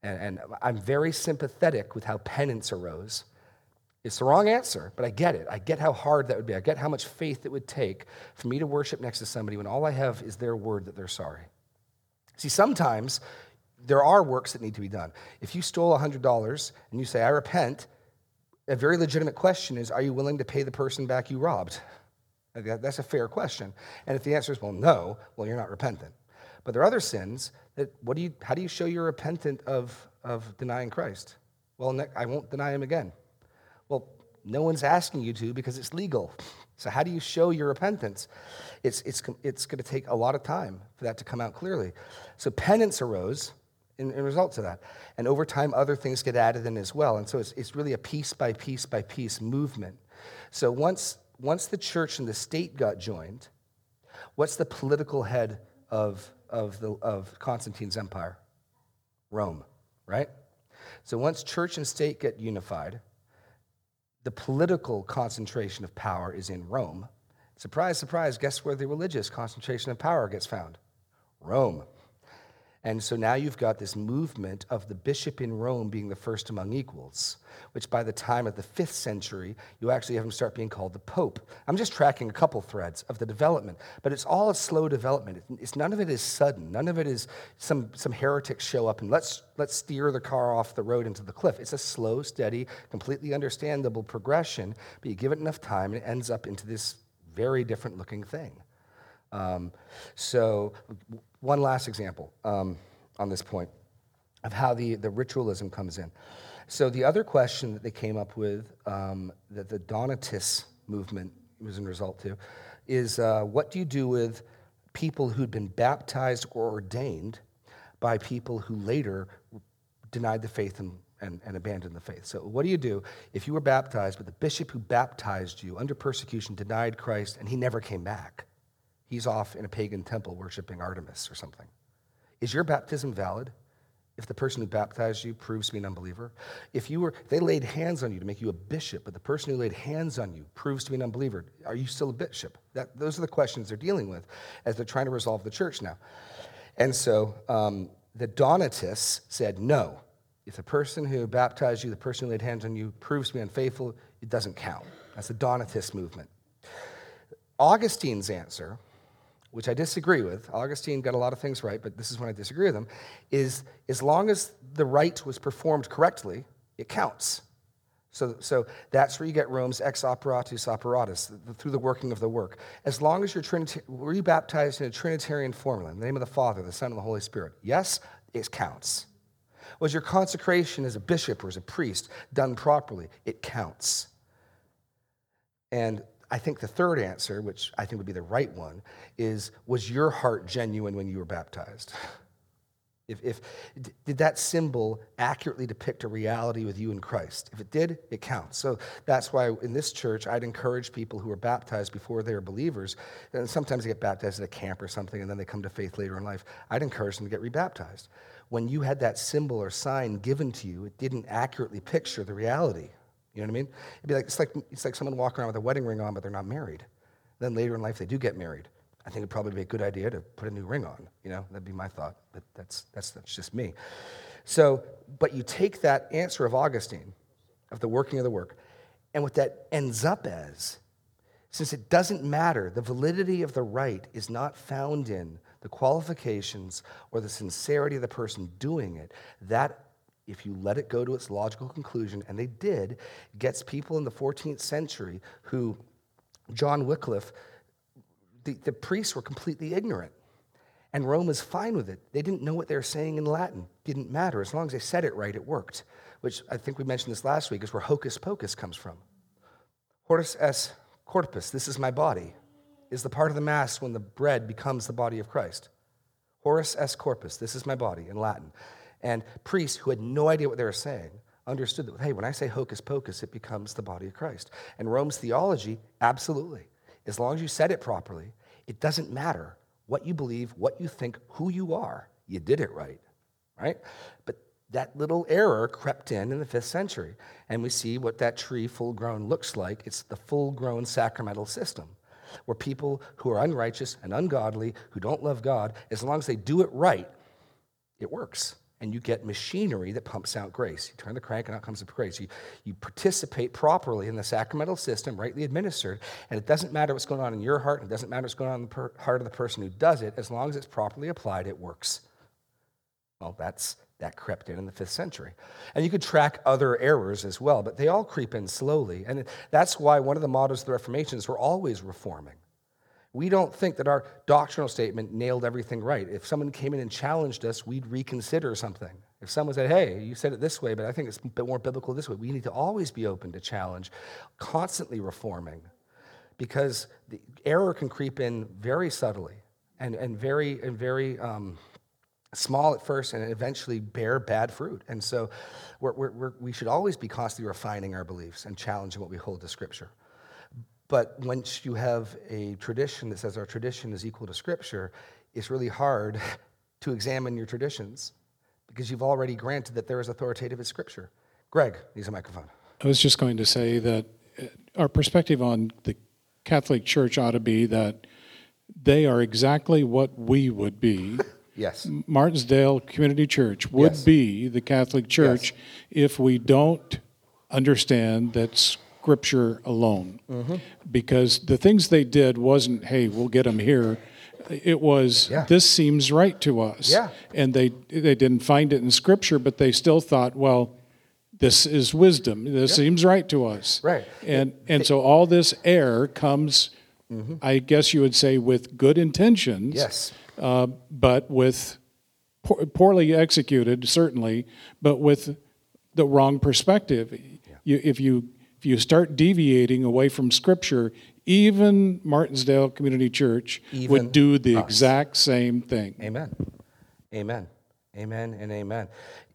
A: And, and I'm very sympathetic with how penance arose. It's the wrong answer, but I get it. I get how hard that would be. I get how much faith it would take for me to worship next to somebody when all I have is their word that they're sorry. See, sometimes there are works that need to be done. If you stole $100 and you say, I repent, a very legitimate question is, are you willing to pay the person back you robbed? That's a fair question. And if the answer is, well, no, well, you're not repentant. But there are other sins that, what do you, how do you show you're repentant of, of denying Christ? Well, I won't deny him again. Well, no one's asking you to because it's legal. So, how do you show your repentance? It's, it's, it's going to take a lot of time for that to come out clearly. So, penance arose in, in result to that. And over time, other things get added in as well. And so, it's, it's really a piece by piece by piece movement. So, once once the church and the state got joined, what's the political head of, of, the, of Constantine's empire? Rome, right? So once church and state get unified, the political concentration of power is in Rome. Surprise, surprise, guess where the religious concentration of power gets found? Rome. And so now you've got this movement of the bishop in Rome being the first among equals, which by the time of the fifth century, you actually have him start being called the pope. I'm just tracking a couple threads of the development, but it's all a slow development. It's, none of it is sudden. None of it is some, some heretics show up and let's, let's steer the car off the road into the cliff. It's a slow, steady, completely understandable progression, but you give it enough time and it ends up into this very different looking thing. Um, so, one last example um, on this point of how the, the ritualism comes in. So, the other question that they came up with um, that the Donatist movement was in result to is uh, what do you do with people who'd been baptized or ordained by people who later denied the faith and, and, and, abandoned the faith. So, what do you do if you were baptized, but the bishop who baptized you under persecution denied Christ and he never came back? He's off in a pagan temple worshiping Artemis or something. Is your baptism valid if the person who baptized you proves to be an unbeliever? If you were, they laid hands on you to make you a bishop, but the person who laid hands on you proves to be an unbeliever, are you still a bishop? That, those are the questions they're dealing with as they're trying to resolve the church now. And so um, the Donatists said, no. If the person who baptized you, the person who laid hands on you, proves to be unfaithful, it doesn't count. That's the Donatist movement. Augustine's answer which I disagree with, Augustine got a lot of things right, but this is when I disagree with him, is as long as the rite was performed correctly, it counts. So, so that's where you get Rome's ex operatus operatus, through the working of the work. As long as you're Trinita- were you baptized in a Trinitarian formula, in the name of the Father, the Son, and the Holy Spirit? Yes, it counts. Was your consecration as a bishop or as a priest done properly? It counts. And I think the third answer, which I think would be the right one, is was your heart genuine when you were baptized? If, if, did that symbol accurately depict a reality with you in Christ? If it did, it counts. So that's why in this church, I'd encourage people who are baptized before they are believers, and sometimes they get baptized at a camp or something, and then they come to faith later in life. I'd encourage them to get rebaptized. when you had that symbol or sign given to you, it didn't accurately picture the reality. You know what I mean? It'd be like it's like it's like someone walking around with a wedding ring on, but they're not married. Then later in life, they do get married. I think it'd probably be a good idea to put a new ring on. You know, that'd be my thought. But that's that's that's just me. So, but you take that answer of Augustine, of the working of the work, and what that ends up as since it doesn't matter, the validity of the right is not found in the qualifications or the sincerity of the person doing it. That, if you let it go to its logical conclusion, and they did, gets people in the 14th century who, John Wycliffe, the, the priests were completely ignorant. And Rome was fine with it. They didn't know what they were saying in Latin. Didn't matter. As long as they said it right, it worked. Which I think we mentioned this last week is where hocus pocus comes from. Hoc est corpus, this is my body, is the part of the Mass when the bread becomes the body of Christ. Hoc est corpus, this is my body in Latin. And priests who had no idea what they were saying understood that, hey, when I say hocus pocus, it becomes the body of Christ. And Rome's theology, absolutely. As long as you said it properly, it doesn't matter what you believe, what you think, who you are. You did it right, right? But that little error crept in in the fifth century. And we see what that tree full grown looks like. It's the full grown sacramental system where people who are unrighteous and ungodly, who don't love God, as long as they do it right, it works. And you get machinery that pumps out grace. You turn the crank and out comes the grace. You, you participate properly in the sacramental system, rightly administered, and it doesn't matter what's going on in your heart, and it doesn't matter what's going on in the per- heart of the person who does it, as long as it's properly applied, it works. Well, that's that crept in in the fifth century. And you could track other errors as well, but they all creep in slowly. And that's why one of the mottos of the Reformation is we're always reforming. We don't think that our doctrinal statement nailed everything right. If someone came in and challenged us, we'd reconsider something. If someone said, hey, you said it this way, but I think it's a bit more biblical this way, we need to always be open to challenge, constantly reforming, because the error can creep in very subtly and, and very, and very um, small at first and eventually bear bad fruit. And so we're, we're, we should always be constantly refining our beliefs and challenging what we hold to Scripture. But once you have a tradition that says our tradition is equal to Scripture, it's really hard to examine your traditions because you've already granted that there is authoritative in Scripture. Greg needs a microphone.
E: I was just going to say that uh, our perspective on the Catholic Church ought to be that they are exactly what we would be.
A: Yes.
E: Martinsdale Community Church would
A: Yes.
E: be the Catholic Church if we don't understand that Scripture alone.
A: Mm-hmm.
E: Because the things they did wasn't, hey, we'll get them here. It was,
A: Yeah.
E: this seems right to us.
A: Yeah.
E: And they, they didn't find it in Scripture, but they still thought, well, this is wisdom. This seems right to us.
A: Right.
E: And, and so all this error comes, I guess you would say, with good intentions
A: Yes.
E: uh, but with poor, poorly executed, certainly, but with the wrong perspective. You, if you if you start deviating away from Scripture, even Martinsdale Community Church
A: Even
E: would do the
A: us.
E: exact same thing.
A: Amen. Amen. Amen and amen.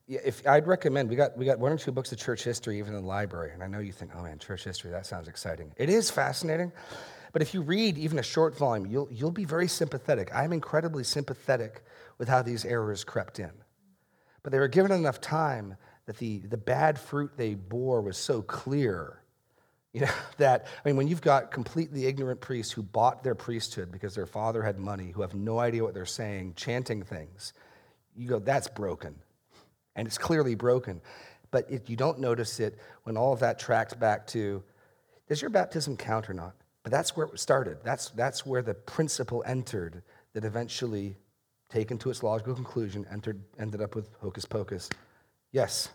A: If I'd recommend, we got we got one or two books of church history even in the library, and I know you think, oh man, church history, that sounds exciting. It is fascinating, but if you read even a short volume, you'll you'll be very sympathetic. I'm incredibly sympathetic with how these errors crept in, but they were given enough time that the the bad fruit they bore was so clear. You know, that, I mean, when you've got completely ignorant priests who bought their priesthood because their father had money, who have no idea what they're saying, chanting things, you go, that's broken. And it's clearly broken. But if you don't notice it when all of that tracks back to, does your baptism count or not? But that's where it started. That's, that's where the principle entered that eventually, taken to its logical conclusion, entered, ended up with hocus pocus. Yes.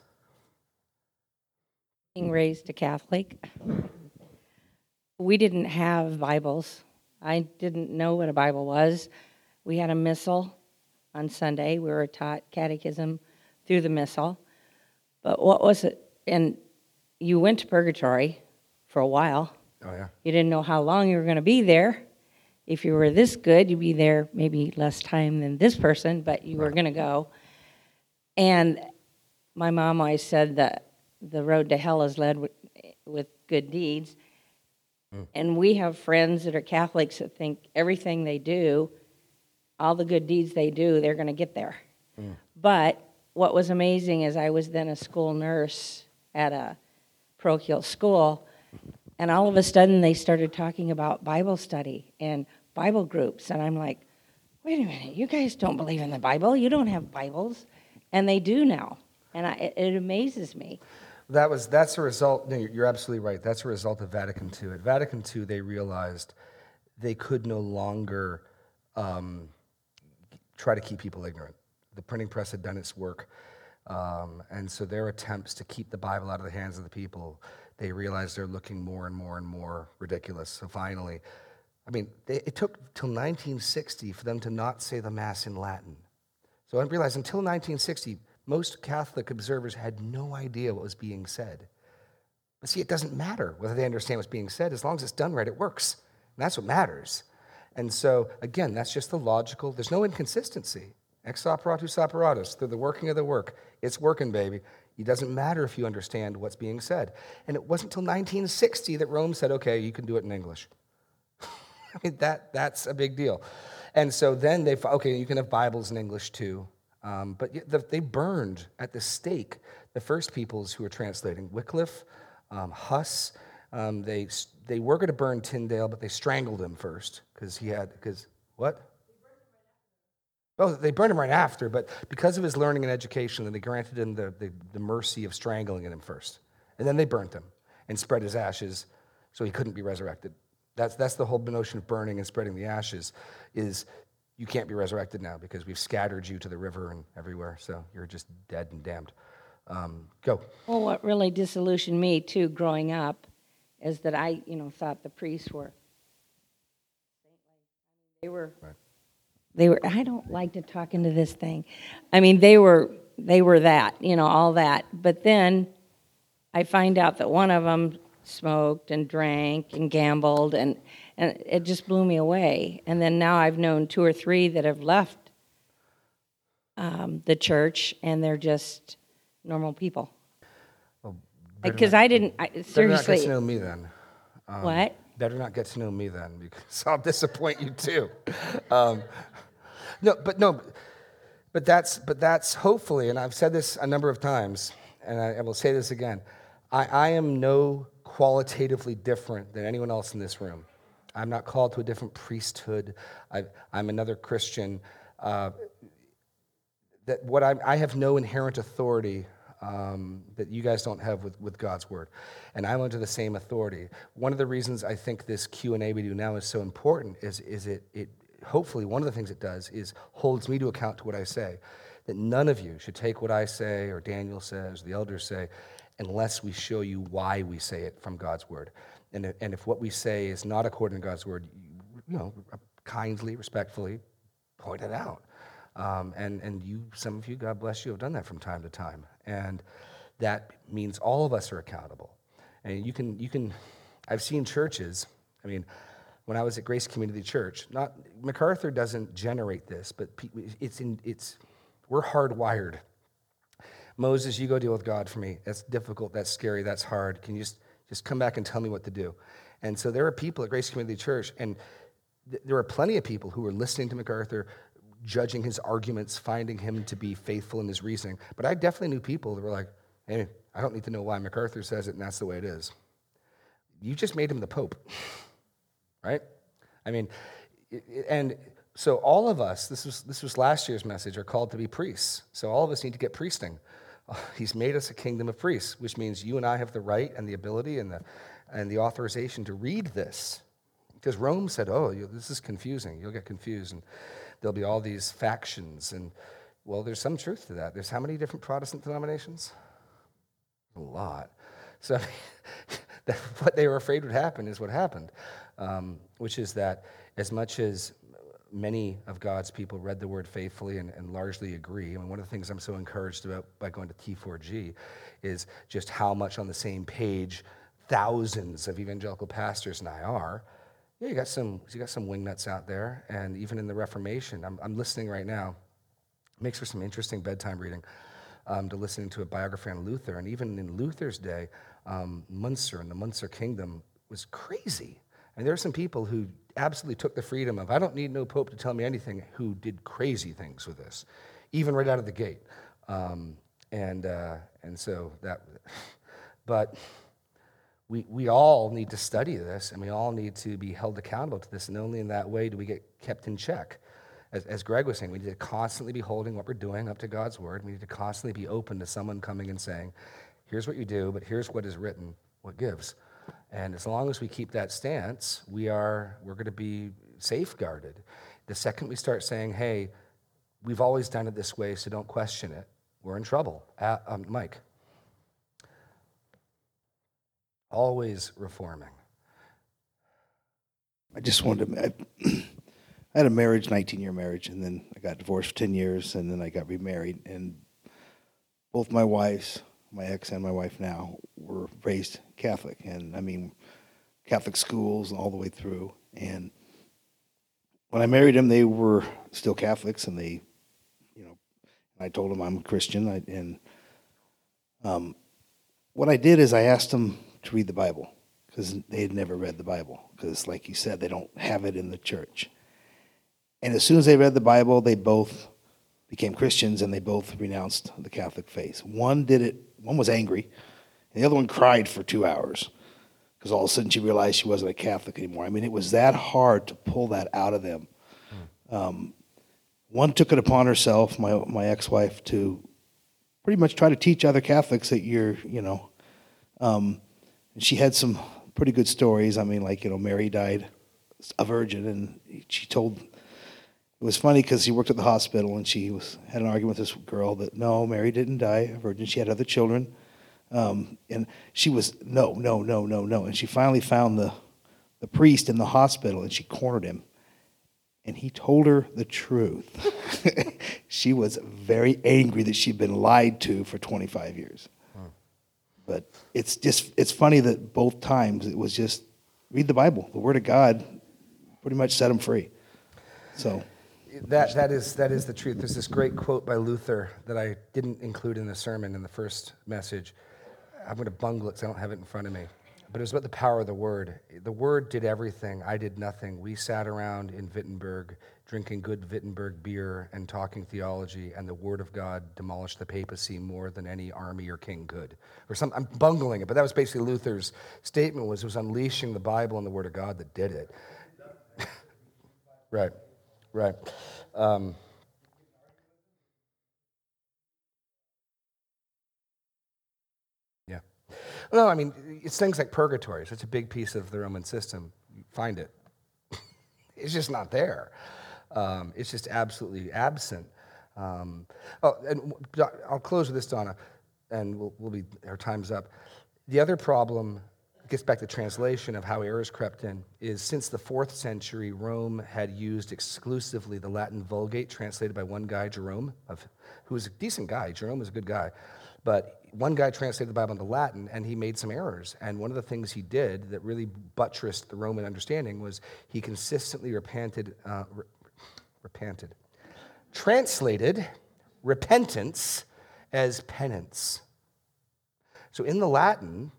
F: being raised a Catholic, we didn't have Bibles. I didn't know what a Bible was. We had a missal on Sunday. We were taught catechism through the missal. But what was it? And you went to purgatory for a while.
A: Oh, yeah.
F: You didn't know how long you were going to be there. If you were this good, you'd be there maybe less time than this person, but you were going to go. And my mom always said that the road to hell is led with, with good deeds. Hmm. And we have friends that are Catholics that think everything they do, all the good deeds they do, they're going to get there. Hmm. But what was amazing is I was then a school nurse at a parochial school, and all of a sudden they started talking about Bible study and Bible groups, and I'm like, wait a minute, you guys don't believe in the Bible, you don't have Bibles, and they do now, and I, it, amazes me.
A: That was that's a result. No, you're you're absolutely right. That's a result of Vatican II. At Vatican II, they realized they could no longer um, try to keep people ignorant. The printing press had done its work, um, and so their attempts to keep the Bible out of the hands of the people, they realized they're looking more and more and more ridiculous. So finally, I mean, they, it took till 1960 for them to not say the Mass in Latin. So I realized until 1960, most Catholic observers had no idea what was being said. But see, it doesn't matter whether they understand what's being said. As long as it's done right, it works. And that's what matters. And so, again, that's just the logical, there's no inconsistency. Ex operatus operatus, through the working of the work. It's working, baby. It doesn't matter if you understand what's being said. And it wasn't until 1960 that Rome said, okay, you can do it in English. I mean, that, that's a big deal. And so then they, okay, you can have Bibles in English too. Um, but they burned at the stake the first peoples who were translating Wycliffe, um, Huss. Um, they, they were going to burn Tyndale, but they strangled him first because he had, because what? Oh, they burned him right after, but because of his learning and education, then they granted him the, the, the mercy of strangling him first. And then they burnt him and spread his ashes so he couldn't be resurrected. That's, that's the whole notion of burning and spreading the ashes is you can't be resurrected now because we've scattered you to the river and everywhere, so you're just dead and damned. Um, go.
F: Well, what really disillusioned me too, growing up, is that I, you know, thought the priests were. They were. They were. I don't like to talk into this thing. I mean, they were. They were that, you know, all that. But then, I find out that one of them smoked and drank and gambled, and and it just blew me away. And then now I've known two or three that have left um, the church, and they're just normal people. Because I didn't, I,
A: Better not get to know me then.
F: what?
A: Better not get to know me then because I'll disappoint you too. Um, no, but no, but that's but that's hopefully, and I've said this a number of times, and I, I will say this again. I, I am no qualitatively different than anyone else in this room. I'm not called to a different priesthood. I, I'm another Christian. Uh, that what I'm, I have no inherent authority um, that you guys don't have with, with God's word, and I'm under the same authority. One of the reasons I think this Q and A we do now is so important is is it it hopefully one of the things it does is holds me to account to what I say. That none of you should take what I say or Daniel says, or the elders say, unless we show you why we say it from God's word. And if, and if what we say is not according to God's word, you, you know, kindly, respectfully point it out. Um, and, and you, some of you, God bless you, have done that from time to time. And that means all of us are accountable. And you can, you can, I've seen churches, I mean, when I was at Grace Community Church, not, MacArthur doesn't generate this, but it's in, it's, we're hardwired. Moses, you go deal with God for me. That's difficult, that's scary, that's hard. Can you just, just come back and tell me what to do? And so there are people at Grace Community Church, and th- there are plenty of people who are listening to MacArthur, judging his arguments, finding him to be faithful in his reasoning. But I definitely knew people that were like, hey, I don't need to know why MacArthur says it, and that's the way it is. You just made him the Pope, right? I mean, and so all of us, this was, this was last year's message, are called to be priests. So all of us need to get priesting. He's made us a kingdom of priests, which means you and I have the right and the ability and the, and the authorization to read this. Because Rome said, oh, this is confusing. You'll get confused, and there'll be all these factions. And, well, there's some truth to that. There's how many different Protestant denominations? A lot. So what they were afraid would happen is what happened, um, which is that as much as many of God's people read the word faithfully and, and largely agree, I mean, one of the things I'm so encouraged about by going to T4G is just how much on the same page thousands of evangelical pastors and I are. Yeah, you got some, you got some wingnuts out there, and even in the Reformation, I'm, I'm listening right now. Makes for some interesting bedtime reading um, to listening to a biography on Luther. And even in Luther's day, um, Munster and the Munster kingdom was crazy. And there are some people who absolutely took the freedom of, I don't need no pope to tell me anything, who did crazy things with this, even right out of the gate. Um, and, uh, and so that, but we, we all need to study this and we all need to be held accountable to this. And only in that way do we get kept in check. As, as Greg was saying, we need to constantly be holding what we're doing up to God's word. We need to constantly be open to someone coming and saying, here's what you do, but here's what is written, what gives. And as long as we keep that stance, we are, we're going to be safeguarded. The second we start saying, hey, we've always done it this way, so don't question it, we're in trouble. Uh, um, Mike. Always reforming.
D: I just wanted to. I, I had a marriage, 19 year marriage, and then I got divorced for 10 years, and then I got remarried. And both my wives, my ex and my wife now, were raised Catholic. And I mean, Catholic schools all the way through. And when I married him, they were still Catholics, and they, you know, I told him I'm a Christian. I, and um, what I did is I asked them to read the Bible because they had never read the Bible. Because, like you said, they don't have it in the church. And as soon as they read the Bible, they both became Christians and they both renounced the Catholic faith. One did it, one was angry, and the other one cried for two hours because all of a sudden she realized she wasn't a Catholic anymore. I mean, it was that hard to pull that out of them. Um, one took it upon herself, my, my ex wife, to pretty much try to teach other Catholics that you're, you know, um, and she had some pretty good stories. I mean, like, you know, Mary died a virgin, and she told it was funny because she worked at the hospital and she was had an argument with this girl that no, Mary didn't die a virgin. She had other children, um, and she was no, no, no, no, no. And she finally found the the priest in the hospital and she cornered him, and he told her the truth. she was very angry that she'd been lied to for 25 years. But it's just it's funny that both times it was just read the Bible, the Word of God, pretty much set them free. So.
A: That, that, is, that is the truth. There's this great quote by Luther that I didn't include in the sermon in the first message. I'm going to bungle it because I don't have it in front of me. But it was about the power of the word. The word did everything. I did nothing. We sat around in Wittenberg drinking good Wittenberg beer and talking theology, and the word of God demolished the papacy more than any army or king could. Or some, I'm bungling it, but that was basically Luther's statement was it was unleashing the Bible and the word of God that did it. right. Right. Um, yeah. No, I mean, it's things like purgatory. Such a big piece of the Roman system. You find it. it's just not there. Um, it's just absolutely absent. Um, oh, and I'll close with this, Donna, and we'll, we'll be, our time's up. The other problem gets back to translation of how errors crept in is since the fourth century rome had used exclusively the latin vulgate translated by one guy jerome of, who was a decent guy jerome was a good guy but one guy translated the bible into latin and he made some errors and one of the things he did that really buttressed the roman understanding was he consistently repented uh, re- repented translated repentance as penance so in the latin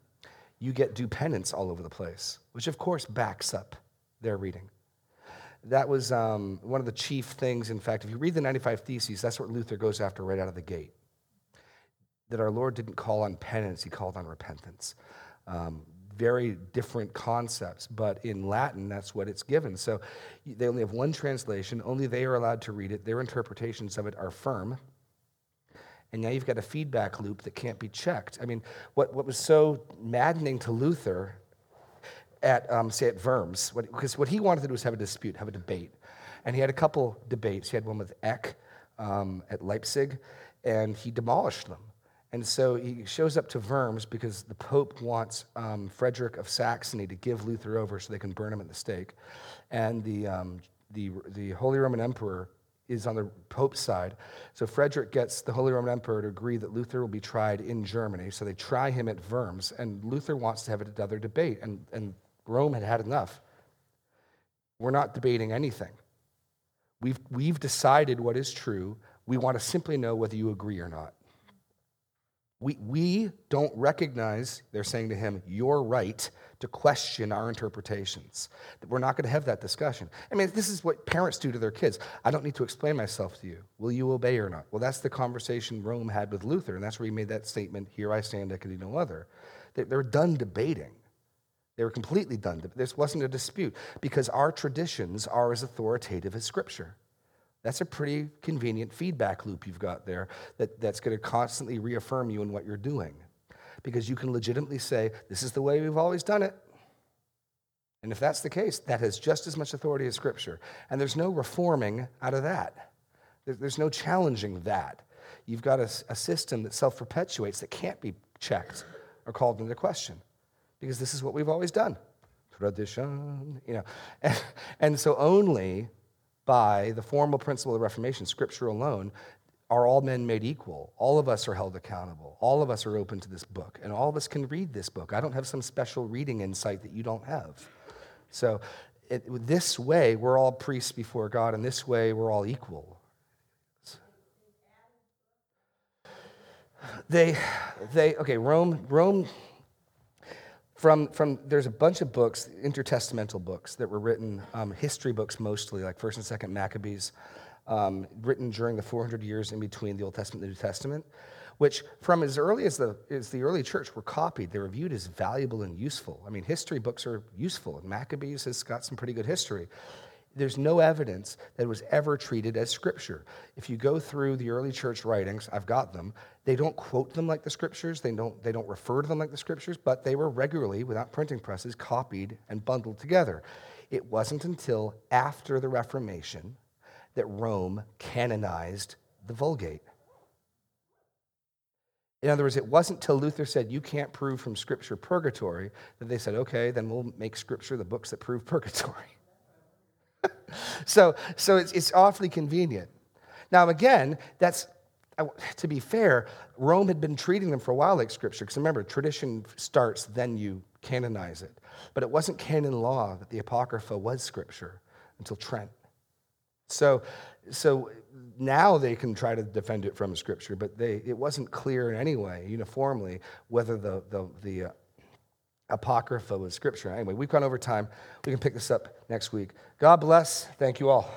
A: you get do penance all over the place, which of course backs up their reading. That was um, one of the chief things. In fact, if you read the 95 Theses, that's what Luther goes after right out of the gate. That our Lord didn't call on penance, he called on repentance. Um, very different concepts, but in Latin, that's what it's given. So they only have one translation, only they are allowed to read it. Their interpretations of it are firm. And now you've got a feedback loop that can't be checked. I mean, what, what was so maddening to Luther at, um, say, at Worms, because what, what, he wanted to do was have a dispute, have a debate. And he had a couple debates. He had one with Eck um, at Leipzig, and he demolished them. And so he shows up to Worms because the Pope wants um, Frederick of Saxony to give Luther over so they can burn him at the stake. And the, um, the, the Holy Roman Emperor is on the Pope's side. So Frederick gets the Holy Roman Emperor to agree that Luther will be tried in Germany. So they try him at Worms, and Luther wants to have another debate, and, and Rome had had enough. We're not debating anything. We've, we've decided what is true. We want to simply know whether you agree or not. We, we don't recognize, they're saying to him, your right to question our interpretations. We're not going to have that discussion. I mean, this is what parents do to their kids. I don't need to explain myself to you. Will you obey or not? Well, that's the conversation Rome had with Luther, and that's where he made that statement, Here I stand, I can do no other. They- They're done debating. They were completely done. This wasn't a dispute because our traditions are as authoritative as Scripture. That's a pretty convenient feedback loop you've got there that, that's going to constantly reaffirm you in what you're doing. Because you can legitimately say, This is the way we've always done it. And if that's the case, that has just as much authority as Scripture. And there's no reforming out of that, there's no challenging that. You've got a system that self perpetuates that can't be checked or called into question because this is what we've always done. Tradition, you know. And, and so only by the formal principle of the Reformation, Scripture alone, are all men made equal. All of us are held accountable. All of us are open to this book, and all of us can read this book. I don't have some special reading insight that you don't have. So, it, this way, we're all priests before God, and this way, we're all equal. They, they, okay, Rome, Rome from, from there's a bunch of books intertestamental books that were written um, history books mostly like first and second maccabees um, written during the 400 years in between the old testament and the new testament which from as early as the, as the early church were copied. They were viewed as valuable and useful. I mean history books are useful and maccabees has got some pretty good history there's no evidence that it was ever treated as scripture. If you go through the early church writings, I've got them, they don't quote them like the scriptures, they don't, they don't refer to them like the scriptures, but they were regularly, without printing presses, copied and bundled together. It wasn't until after the Reformation that Rome canonized the Vulgate. In other words, it wasn't till Luther said, You can't prove from Scripture purgatory, that they said, Okay, then we'll make Scripture the books that prove purgatory. so so it's, it's awfully convenient. Now, again, that's, to be fair, Rome had been treating them for a while like Scripture, because remember, tradition starts, then you canonize it. But it wasn't canon law that the Apocrypha was Scripture until Trent. So, so now they can try to defend it from Scripture, but they, it wasn't clear in any way, uniformly, whether the, the, the uh, Apocrypha was Scripture. Anyway, we've gone over time. We can pick this up next week. God bless. Thank you all.